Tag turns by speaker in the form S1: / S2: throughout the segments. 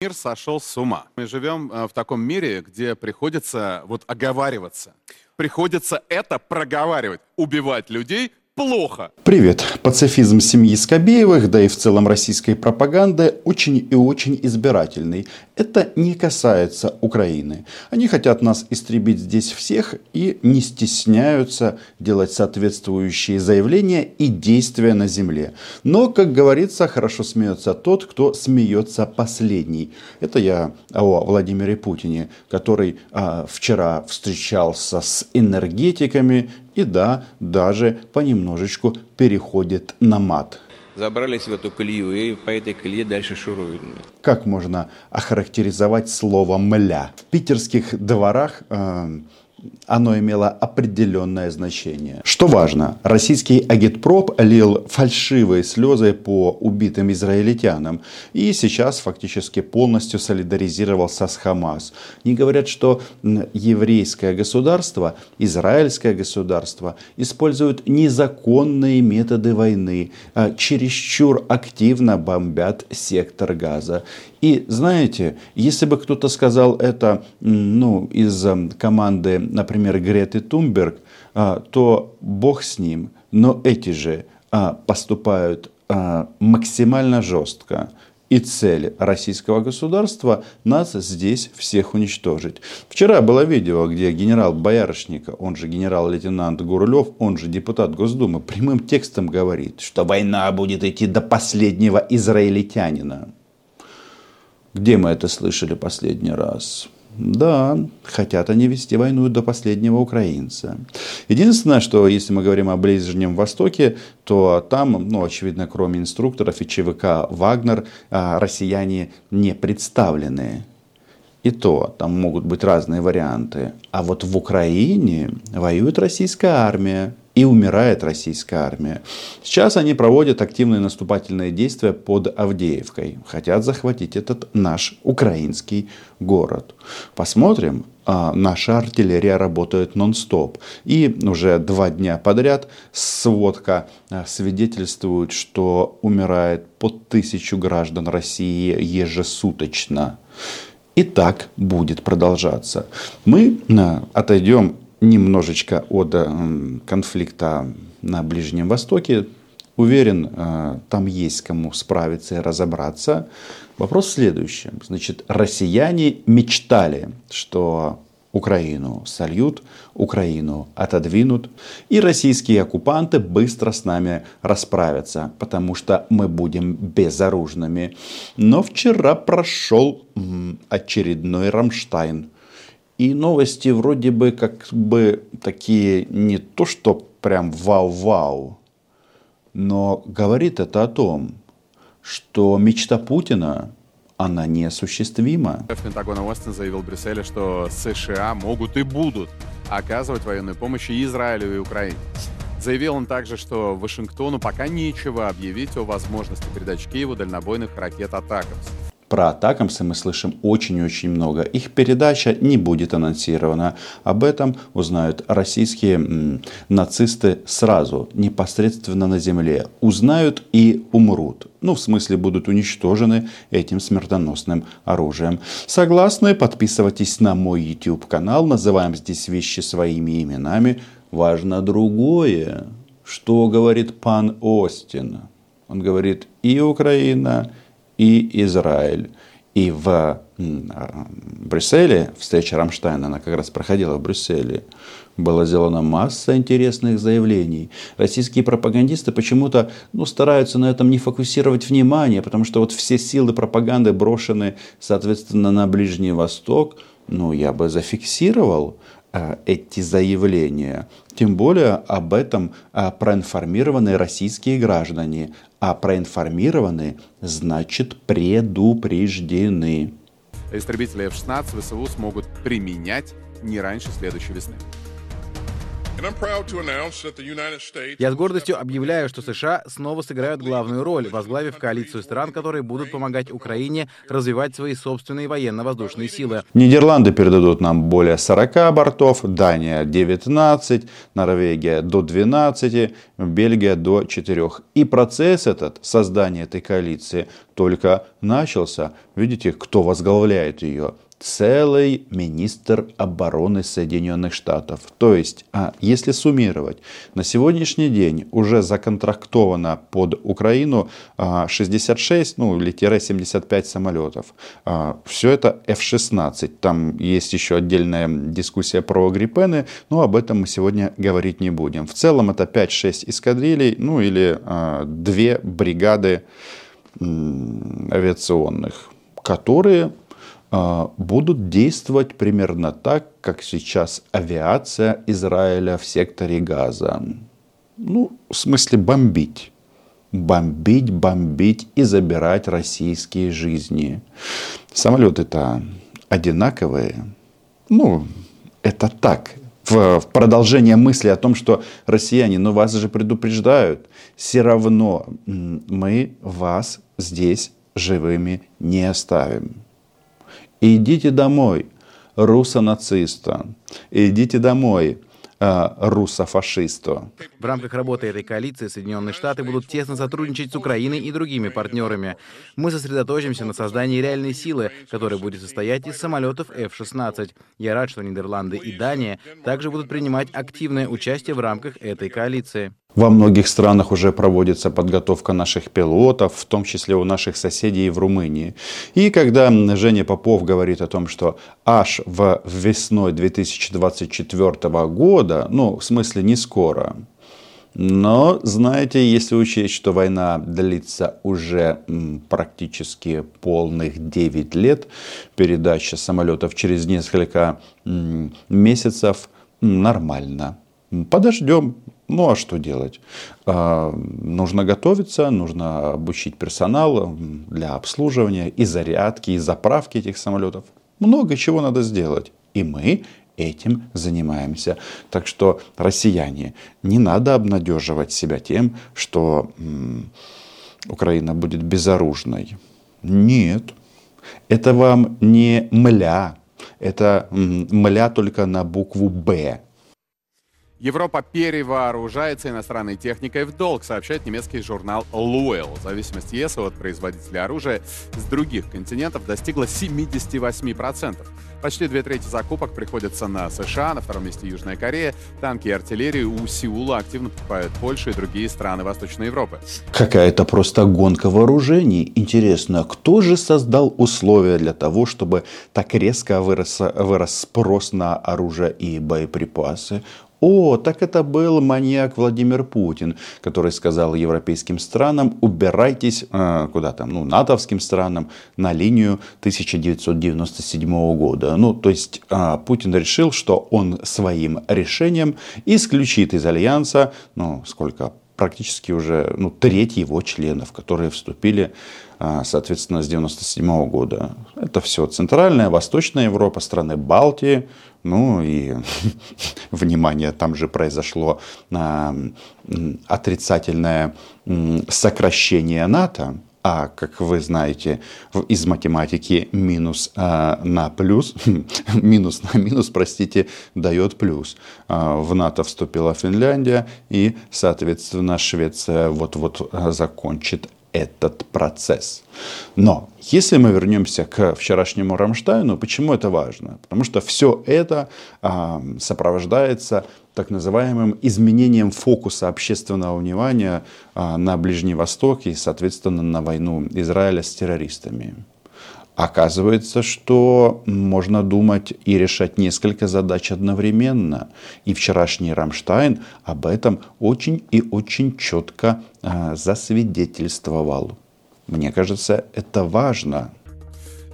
S1: Мир сошел с ума. Мы живем э, в таком мире, где приходится вот оговариваться. Приходится это проговаривать. Убивать людей плохо.
S2: Привет. Пацифизм семьи Скобеевых, да и в целом российской пропаганды, очень и очень избирательный. Это не касается Украины. Они хотят нас истребить здесь всех и не стесняются делать соответствующие заявления и действия на земле. Но, как говорится, хорошо смеется тот, кто смеется последний. Это я о Владимире Путине, который а, вчера встречался с энергетиками и да, даже понемножечку переходит на мат.
S3: Забрались в эту колею и по этой колее дальше шуруют.
S2: Как можно охарактеризовать слово «мля»? В питерских дворах э, оно имело определенное значение. Что важно, российский агитпроп лил фальшивые слезы по убитым израильтянам и сейчас фактически полностью солидаризировался с Хамас. Не говорят, что еврейское государство, израильское государство используют незаконные методы войны, а чересчур активно бомбят сектор газа. И знаете, если бы кто-то сказал это ну, из команды, например, Греты Тумберг, а, то бог с ним. Но эти же а, поступают а, максимально жестко. И цель российского государства нас здесь всех уничтожить. Вчера было видео, где генерал Боярышник, он же генерал-лейтенант Гурлев, он же депутат Госдумы, прямым текстом говорит, что война будет идти до последнего израильтянина. Где мы это слышали последний раз? Да, хотят они вести войну до последнего украинца. Единственное, что если мы говорим о Ближнем Востоке, то там, ну, очевидно, кроме инструкторов и ЧВК «Вагнер», а, россияне не представлены. И то, там могут быть разные варианты. А вот в Украине воюет российская армия и умирает российская армия. Сейчас они проводят активные наступательные действия под Авдеевкой. Хотят захватить этот наш украинский город. Посмотрим. А, наша артиллерия работает нон-стоп. И уже два дня подряд сводка а, свидетельствует, что умирает под тысячу граждан России ежесуточно. И так будет продолжаться. Мы а, отойдем немножечко от э, конфликта на Ближнем Востоке. Уверен, э, там есть кому справиться и разобраться. Вопрос в следующем. Значит, россияне мечтали, что Украину сольют, Украину отодвинут, и российские оккупанты быстро с нами расправятся, потому что мы будем безоружными. Но вчера прошел очередной Рамштайн – и новости вроде бы как бы такие не то, что прям вау-вау, но говорит это о том, что мечта Путина она неосуществима.
S1: В Пентагона Остин заявил в Брюсселе, что США могут и будут оказывать военную помощь и Израилю и Украине. Заявил он также, что Вашингтону пока нечего объявить о возможности передачи Киеву дальнобойных ракет «Атакамс».
S2: Про атакамсы мы слышим очень-очень много. Их передача не будет анонсирована. Об этом узнают российские нацисты сразу, непосредственно на земле. Узнают и умрут. Ну, в смысле, будут уничтожены этим смертоносным оружием. Согласны? Подписывайтесь на мой YouTube канал. Называем здесь вещи своими именами. Важно другое. Что говорит пан Остин? Он говорит и Украина, и Израиль. И в Брюсселе, встреча Рамштайна, она как раз проходила в Брюсселе, была сделана масса интересных заявлений. Российские пропагандисты почему-то ну, стараются на этом не фокусировать внимание, потому что вот все силы пропаганды брошены, соответственно, на Ближний Восток. Ну, я бы зафиксировал эти заявления. Тем более об этом э, проинформированы российские граждане. А проинформированы значит предупреждены.
S1: Истребители F-16 ВСУ смогут применять не раньше следующей весны.
S4: Я с гордостью объявляю, что США снова сыграют главную роль, возглавив коалицию стран, которые будут помогать Украине развивать свои собственные военно-воздушные силы.
S2: Нидерланды передадут нам более 40 бортов, Дания 19, Норвегия до 12, Бельгия до 4. И процесс этот, создание этой коалиции, только начался. Видите, кто возглавляет ее? Целый министр обороны Соединенных Штатов. То есть, а если суммировать, на сегодняшний день уже законтрактовано под Украину 66, а, ну или 75 самолетов. А, Все это F-16. Там есть еще отдельная дискуссия про Гриппены, но об этом мы сегодня говорить не будем. В целом это 5-6 эскадрилей, ну или а, две бригады авиационных, которые будут действовать примерно так, как сейчас авиация Израиля в секторе Газа. Ну, в смысле бомбить. Бомбить, бомбить и забирать российские жизни. Самолеты-то одинаковые. Ну, это так. В, в продолжение мысли о том, что россияне, ну вас же предупреждают, все равно мы вас здесь живыми не оставим. Идите домой, руссо-нациста. Идите домой, э, руссофашисту.
S4: В рамках работы этой коалиции Соединенные Штаты будут тесно сотрудничать с Украиной и другими партнерами. Мы сосредоточимся на создании реальной силы, которая будет состоять из самолетов F-16. Я рад, что Нидерланды и Дания также будут принимать активное участие в рамках этой коалиции.
S2: Во многих странах уже проводится подготовка наших пилотов, в том числе у наших соседей в Румынии. И когда Женя Попов говорит о том, что аж в весной 2024 года, ну, в смысле не скоро, но, знаете, если учесть, что война длится уже практически полных 9 лет, передача самолетов через несколько месяцев нормально. Подождем, ну а что делать? А, нужно готовиться, нужно обучить персонал для обслуживания и зарядки, и заправки этих самолетов. Много чего надо сделать. И мы этим занимаемся. Так что, россияне, не надо обнадеживать себя тем, что Украина будет безоружной. Нет. Это вам не мля. Это мля только на букву «Б».
S1: Европа перевооружается иностранной техникой в долг, сообщает немецкий журнал Luel. Зависимость ЕС от производителя оружия с других континентов достигла 78%. Почти две трети закупок приходятся на США, на втором месте Южная Корея. Танки и артиллерию у Сеула активно покупают Польша и другие страны Восточной Европы.
S2: Какая-то просто гонка вооружений. Интересно, кто же создал условия для того, чтобы так резко вырос, вырос спрос на оружие и боеприпасы? О, так это был маньяк Владимир Путин, который сказал европейским странам, убирайтесь, э, куда там, ну, натовским странам, на линию 1997 года. Ну, то есть э, Путин решил, что он своим решением исключит из альянса, ну, сколько, практически уже, ну, треть его членов, которые вступили а, соответственно, с 97 года. Это все Центральная, Восточная Европа, страны Балтии. Ну и, внимание, там же произошло а, отрицательное сокращение НАТО. А, как вы знаете, из математики минус а, на плюс, минус на минус, простите, дает плюс. А, в НАТО вступила Финляндия и, соответственно, Швеция вот-вот закончит этот процесс. Но если мы вернемся к вчерашнему Рамштайну, почему это важно? Потому что все это а, сопровождается так называемым изменением фокуса общественного внимания а, на Ближний Восток и, соответственно, на войну Израиля с террористами. Оказывается, что можно думать и решать несколько задач одновременно. И вчерашний Рамштайн об этом очень и очень четко а, засвидетельствовал. Мне кажется, это важно.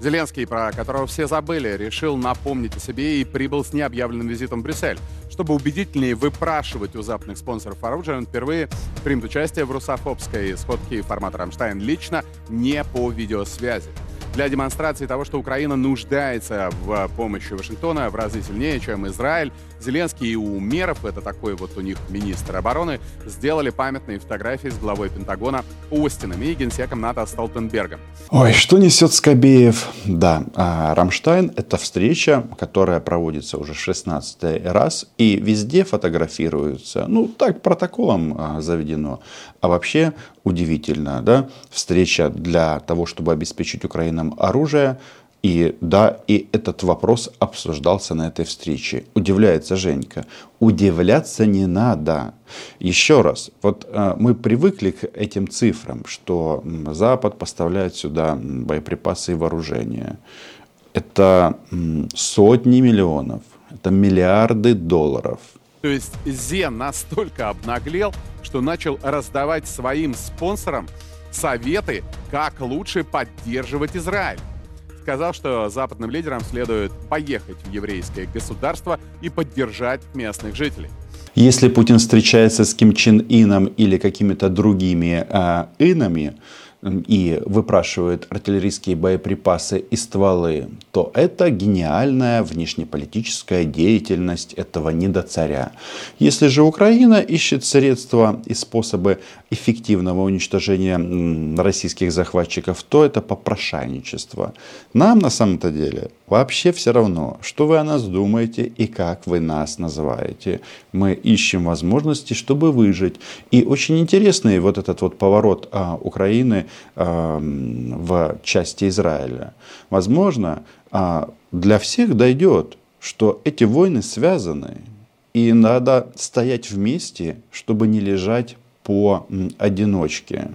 S1: Зеленский, про которого все забыли, решил напомнить о себе и прибыл с необъявленным визитом в Брюссель. Чтобы убедительнее выпрашивать у западных спонсоров оружия, он впервые примет участие в русофобской сходке формата «Рамштайн» лично, не по видеосвязи. Для демонстрации того, что Украина нуждается в помощи Вашингтона в разы сильнее, чем Израиль, Зеленский и Умеров, это такой вот у них министр обороны, сделали памятные фотографии с главой Пентагона Остином и генсеком НАТО Столтенбергом.
S2: Ой, что несет Скобеева? Да, а, Рамштайн – это встреча, которая проводится уже 16 раз, и везде фотографируются. Ну, так протоколом а, заведено. А вообще удивительно, да, встреча для того, чтобы обеспечить Украинам оружие, и да, и этот вопрос обсуждался на этой встрече. Удивляется Женька. Удивляться не надо. Еще раз, вот э, мы привыкли к этим цифрам, что Запад поставляет сюда боеприпасы и вооружение. Это сотни миллионов, это миллиарды долларов.
S1: То есть Зен настолько обнаглел, что начал раздавать своим спонсорам советы, как лучше поддерживать Израиль сказал, что западным лидерам следует поехать в еврейское государство и поддержать местных жителей.
S2: Если Путин встречается с Ким Чен Ином или какими-то другими э, инами, и выпрашивают артиллерийские боеприпасы и стволы, то это гениальная внешнеполитическая деятельность этого недоцаря. Если же Украина ищет средства и способы эффективного уничтожения российских захватчиков, то это попрошайничество. Нам на самом-то деле вообще все равно, что вы о нас думаете и как вы нас называете. Мы ищем возможности, чтобы выжить. И очень интересный вот этот вот поворот а, Украины в части Израиля. Возможно, а, для всех дойдет, что эти войны связаны, и надо стоять вместе, чтобы не лежать по одиночке.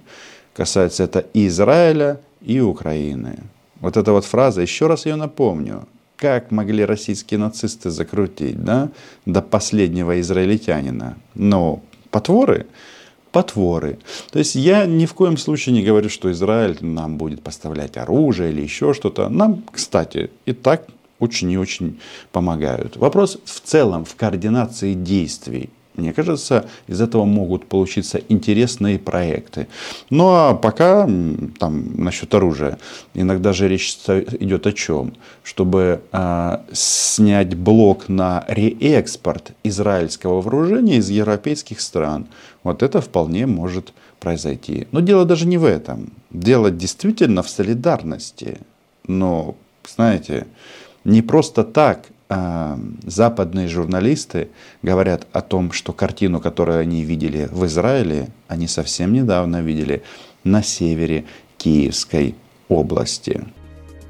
S2: Касается это и Израиля, и Украины. Вот эта вот фраза, еще раз ее напомню, как могли российские нацисты закрутить, да, до последнего израильтянина. Но потворы потворы. То есть я ни в коем случае не говорю, что Израиль нам будет поставлять оружие или еще что-то. Нам, кстати, и так очень и очень помогают. Вопрос в целом в координации действий. Мне кажется, из этого могут получиться интересные проекты. Ну а пока там насчет оружия, иногда же речь идет о чем? Чтобы э, снять блок на реэкспорт израильского вооружения из европейских стран. Вот это вполне может произойти. Но дело даже не в этом. Дело действительно в солидарности. Но, знаете, не просто так западные журналисты говорят о том, что картину, которую они видели в Израиле, они совсем недавно видели на севере Киевской области.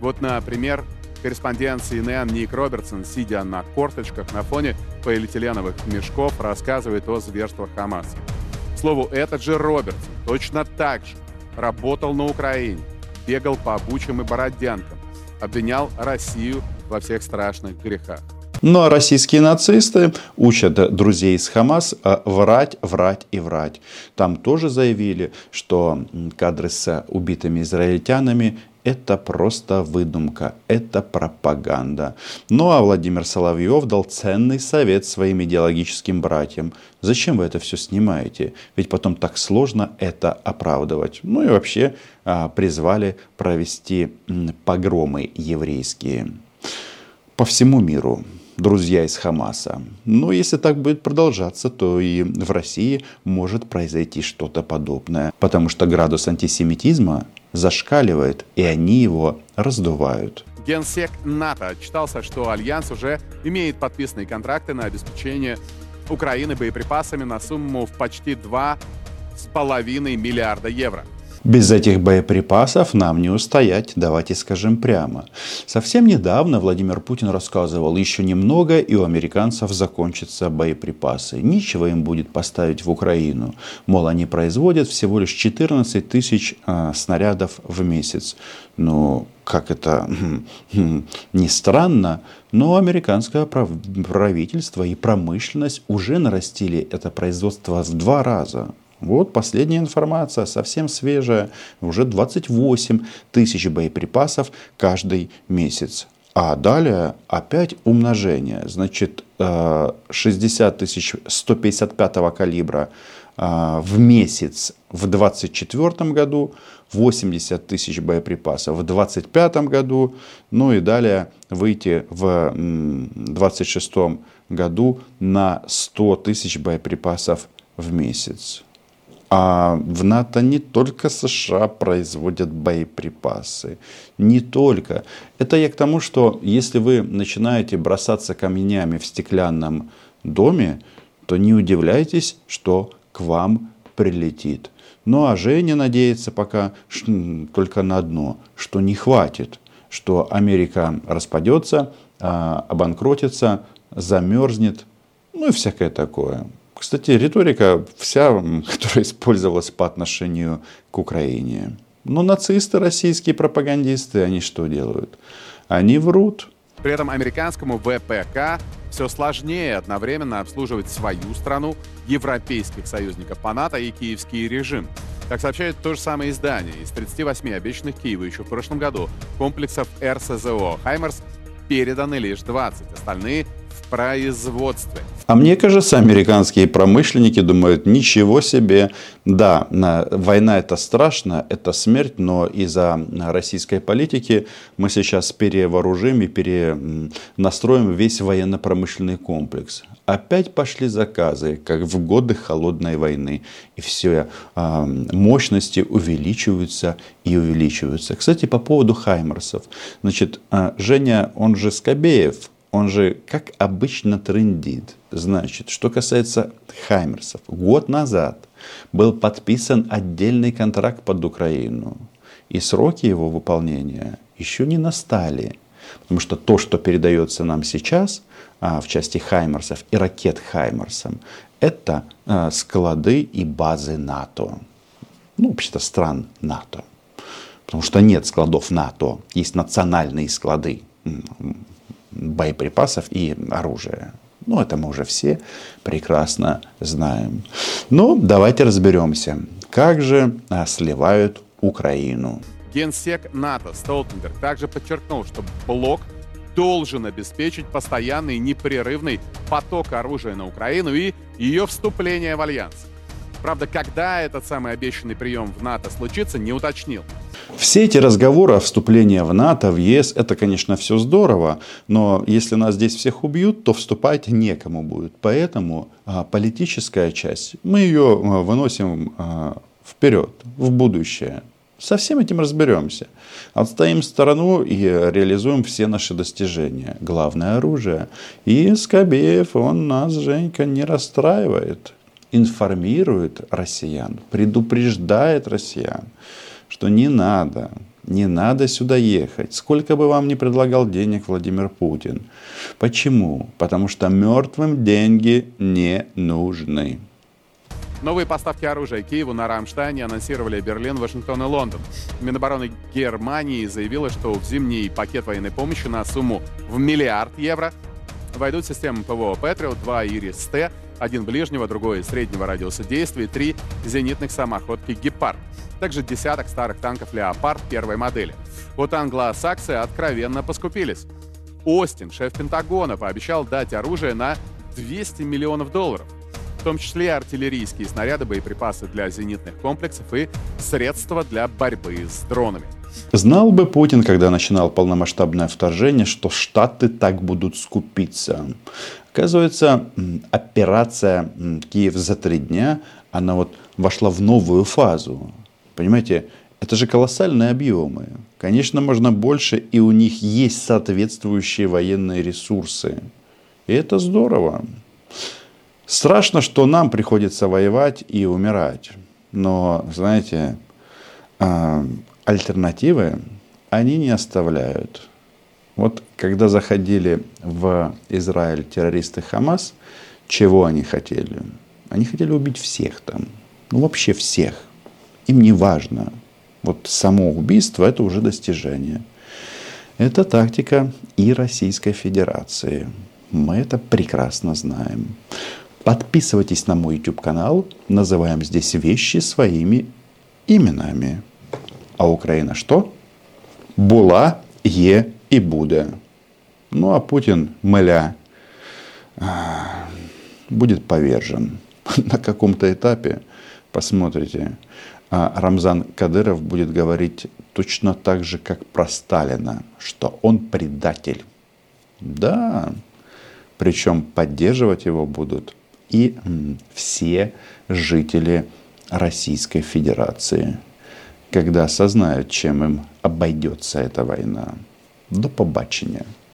S1: Вот, например, корреспондент CNN Ник Робертсон, сидя на корточках на фоне полиэтиленовых мешков, рассказывает о зверствах Хамаса. К слову, этот же Робертсон точно так же работал на Украине, бегал по Бучам и Бородянкам, обвинял Россию во всех страшных грехах.
S2: Ну а российские нацисты учат друзей из Хамас а, врать, врать и врать. Там тоже заявили, что кадры с убитыми израильтянами это просто выдумка, это пропаганда. Ну а Владимир Соловьев дал ценный совет своим идеологическим братьям. Зачем вы это все снимаете? Ведь потом так сложно это оправдывать. Ну и вообще а, призвали провести погромы еврейские по всему миру друзья из Хамаса. Но если так будет продолжаться, то и в России может произойти что-то подобное. Потому что градус антисемитизма зашкаливает, и они его раздувают.
S1: Генсек НАТО отчитался, что Альянс уже имеет подписанные контракты на обеспечение Украины боеприпасами на сумму в почти 2,5 миллиарда евро.
S2: Без этих боеприпасов нам не устоять, давайте скажем прямо. Совсем недавно Владимир Путин рассказывал, еще немного и у американцев закончатся боеприпасы. Ничего им будет поставить в Украину. Мол, они производят всего лишь 14 тысяч э, снарядов в месяц. Ну, как это не странно, но американское правительство и промышленность уже нарастили это производство в два раза. Вот последняя информация, совсем свежая, уже 28 тысяч боеприпасов каждый месяц. А далее опять умножение. Значит, 60 э, тысяч 155 калибра а, в месяц в 2024 году, 80 тысяч боеприпасов в 2025 году, ну и далее выйти в 2026 году на 100 тысяч боеприпасов в месяц. А в НАТО не только США производят боеприпасы. Не только. Это я к тому, что если вы начинаете бросаться камнями в стеклянном доме, то не удивляйтесь, что к вам прилетит. Ну а Женя надеется пока только на одно, что не хватит, что Америка распадется, а, обанкротится, замерзнет, ну и всякое такое. Кстати, риторика вся, которая использовалась по отношению к Украине. Но нацисты, российские пропагандисты, они что делают? Они врут.
S1: При этом американскому ВПК все сложнее одновременно обслуживать свою страну, европейских союзников по НАТО и киевский режим. Как сообщает то же самое издание, из 38 обещанных Киеву еще в прошлом году комплексов РСЗО «Хаймерс» переданы лишь 20, остальные производстве.
S2: А мне кажется, американские промышленники думают, ничего себе, да, война это страшно, это смерть, но из-за российской политики мы сейчас перевооружим и перенастроим весь военно-промышленный комплекс. Опять пошли заказы, как в годы холодной войны. И все а, мощности увеличиваются и увеличиваются. Кстати, по поводу Хаймерсов. Значит, а, Женя, он же Скобеев, он же, как обычно, трендит. Значит, что касается Хаймерсов, год назад был подписан отдельный контракт под Украину. И сроки его выполнения еще не настали. Потому что то, что передается нам сейчас а, в части Хаймерсов и ракет Хаймерсом, это а, склады и базы НАТО. Ну, вообще-то стран НАТО. Потому что нет складов НАТО, есть национальные склады боеприпасов и оружия. Ну, это мы уже все прекрасно знаем. Но давайте разберемся, как же а, сливают Украину.
S1: Генсек НАТО Столтенберг также подчеркнул, что блок должен обеспечить постоянный непрерывный поток оружия на Украину и ее вступление в альянс. Правда, когда этот самый обещанный прием в НАТО случится, не уточнил.
S2: Все эти разговоры о вступлении в НАТО, в ЕС, это, конечно, все здорово, но если нас здесь всех убьют, то вступать некому будет. Поэтому а, политическая часть, мы ее а, выносим а, вперед, в будущее. Со всем этим разберемся. Отстоим сторону и реализуем все наши достижения. Главное оружие. И Скобеев, он нас, Женька, не расстраивает. Информирует россиян, предупреждает россиян что не надо, не надо сюда ехать. Сколько бы вам ни предлагал денег Владимир Путин. Почему? Потому что мертвым деньги не нужны.
S1: Новые поставки оружия Киеву на Рамштайне анонсировали Берлин, Вашингтон и Лондон. Минобороны Германии заявила, что в зимний пакет военной помощи на сумму в миллиард евро войдут системы ПВО Патриот, 2 Ирис-Т, один ближнего, другой среднего радиуса действия, три зенитных самоходки «Гепард». Также десяток старых танков «Леопард» первой модели. Вот англосаксы откровенно поскупились. Остин, шеф Пентагона, пообещал дать оружие на 200 миллионов долларов в том числе артиллерийские снаряды, боеприпасы для зенитных комплексов и средства для борьбы с дронами.
S2: Знал бы Путин, когда начинал полномасштабное вторжение, что Штаты так будут скупиться. Оказывается, операция «Киев за три дня», она вот вошла в новую фазу. Понимаете, это же колоссальные объемы. Конечно, можно больше, и у них есть соответствующие военные ресурсы. И это здорово. Страшно, что нам приходится воевать и умирать. Но, знаете, а, альтернативы они не оставляют. Вот когда заходили в Израиль террористы Хамас, чего они хотели? Они хотели убить всех там. Ну, вообще всех. Им не важно. Вот само убийство – это уже достижение. Это тактика и Российской Федерации. Мы это прекрасно знаем. Подписывайтесь на мой YouTube канал. Называем здесь вещи своими именами. А Украина что? Була, е и буде. Ну а Путин, мля, будет повержен. на каком-то этапе, посмотрите, а Рамзан Кадыров будет говорить точно так же, как про Сталина, что он предатель. Да, причем поддерживать его будут и все жители Российской Федерации, когда осознают, чем им обойдется эта война. До побачення.